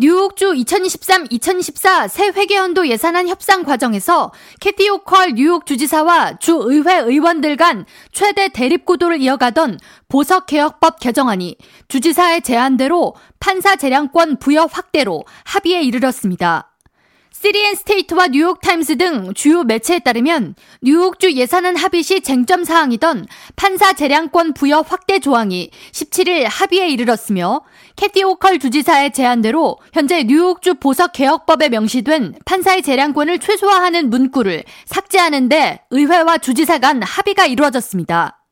뉴욕주 2023-2024 새 회계연도 예산안 협상 과정에서 캐시 호컬 뉴욕 주지사와 주 의회 의원들 간 최대 대립 구도를 이어가던 보석 개혁법 개정안이 주지사의 제안대로 판사 재량권 부여 확대로 합의에 이르렀습니다. City and State와 뉴욕타임스 등 주요 매체에 따르면 뉴욕주 예산안 합의 시 쟁점 사항이던 판사 재량권 부여 확대 조항이 17일 합의에 이르렀으며 캐티 오컬 주지사의 제안대로 현재 뉴욕주 보석 개혁법에 명시된 판사의 재량권을 최소화하는 문구를 삭제하는데 의회와 주지사 간 합의가 이루어졌습니다.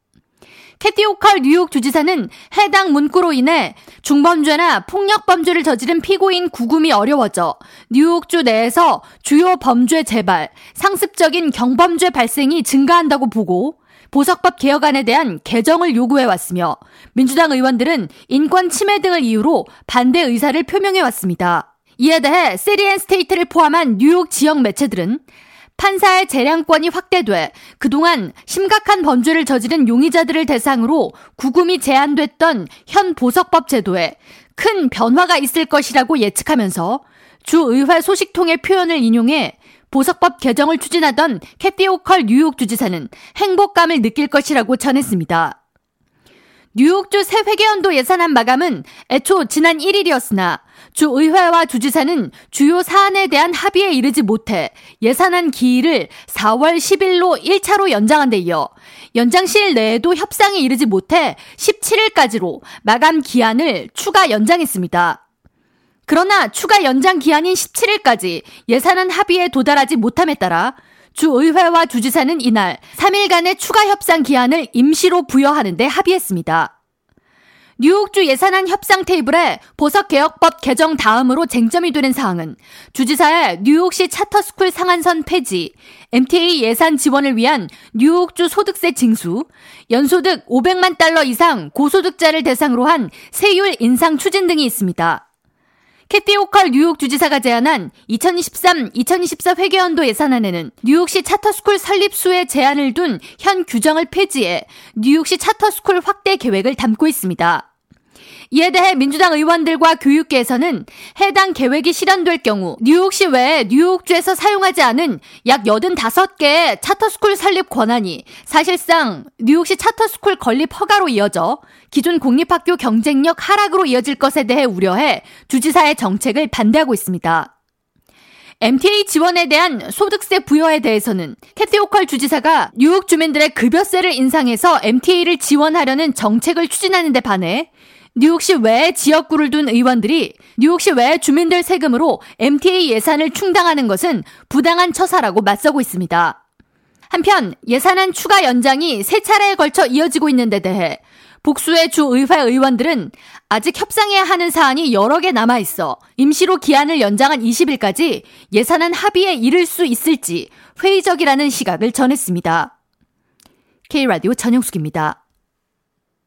캐티 오컬 뉴욕 주지사는 해당 문구로 인해 중범죄나 폭력범죄를 저지른 피고인 구금이 어려워져 뉴욕주 내에서 주요 범죄 재발, 상습적인 경범죄 발생이 증가한다고 보고 보석법 개혁안에 대한 개정을 요구해 왔으며 민주당 의원들은 인권 침해 등을 이유로 반대 의사를 표명해 왔습니다. 이에 대해 City and State를 포함한 뉴욕 지역 매체들은 판사의 재량권이 확대돼 그동안 심각한 범죄를 저지른 용의자들을 대상으로 구금이 제한됐던 현 보석법 제도에 큰 변화가 있을 것이라고 예측하면서 주의회 소식통의 표현을 인용해 보석법 개정을 추진하던 캐시 호컬 뉴욕 주지사는 행복감을 느낄 것이라고 전했습니다. 뉴욕주 새 회계연도 예산안 마감은 애초 지난 1일이었으나 주 의회와 주지사는 주요 사안에 대한 합의에 이르지 못해 예산안 기일을 4월 10일로 1차로 연장한 데 이어 연장실 내에도 협상에 이르지 못해 17일까지로 마감 기한을 추가 연장했습니다. 그러나 추가 연장 기한인 17일까지 예산안 합의에 도달하지 못함에 따라 주의회와 주지사는 이날 3일간의 추가 협상 기한을 임시로 부여하는데 합의했습니다. 뉴욕주 예산안 협상 테이블에 보석개혁법 개정 다음으로 쟁점이 되는 사항은 주지사의 뉴욕시 차터스쿨 상한선 폐지, MTA 예산 지원을 위한 뉴욕주 소득세 징수, 연소득 500만 달러 이상 고소득자를 대상으로 한 세율 인상 추진 등이 있습니다. 캐시 호컬 뉴욕 주지사가 제안한 2023-2024 회계연도 예산안에는 뉴욕시 charter school 설립수에 제한을 둔 현 규정을 폐지해 뉴욕시 charter school 확대 계획을 담고 있습니다. 이에 대해 민주당 의원들과 교육계에서는 해당 계획이 실현될 경우 뉴욕시 외에 뉴욕주에서 사용하지 않은 약 85개의 charter school 설립 권한이 사실상 뉴욕시 charter school 건립 허가로 이어져 기존 공립학교 경쟁력 하락으로 이어질 것에 대해 우려해 주지사의 정책을 반대하고 있습니다. MTA 지원에 대한 소득세 부여에 대해서는 캐티 오컬 주지사가 뉴욕 주민들의 급여세를 인상해서 MTA를 지원하려는 정책을 추진하는 데 반해 뉴욕시 외 지역구를 둔 의원들이 뉴욕시 외 주민들 세금으로 MTA 예산을 충당하는 것은 부당한 처사라고 맞서고 있습니다. 한편 예산안 추가 연장이 세 차례에 걸쳐 이어지고 있는 데 대해 복수의 주 의회 의원들은 아직 협상해야 하는 사안이 여러 개 남아 있어 임시로 기한을 연장한 20일까지 예산안 합의에 이를 수 있을지 회의적이라는 시각을 전했습니다. K라디오 전영숙입니다.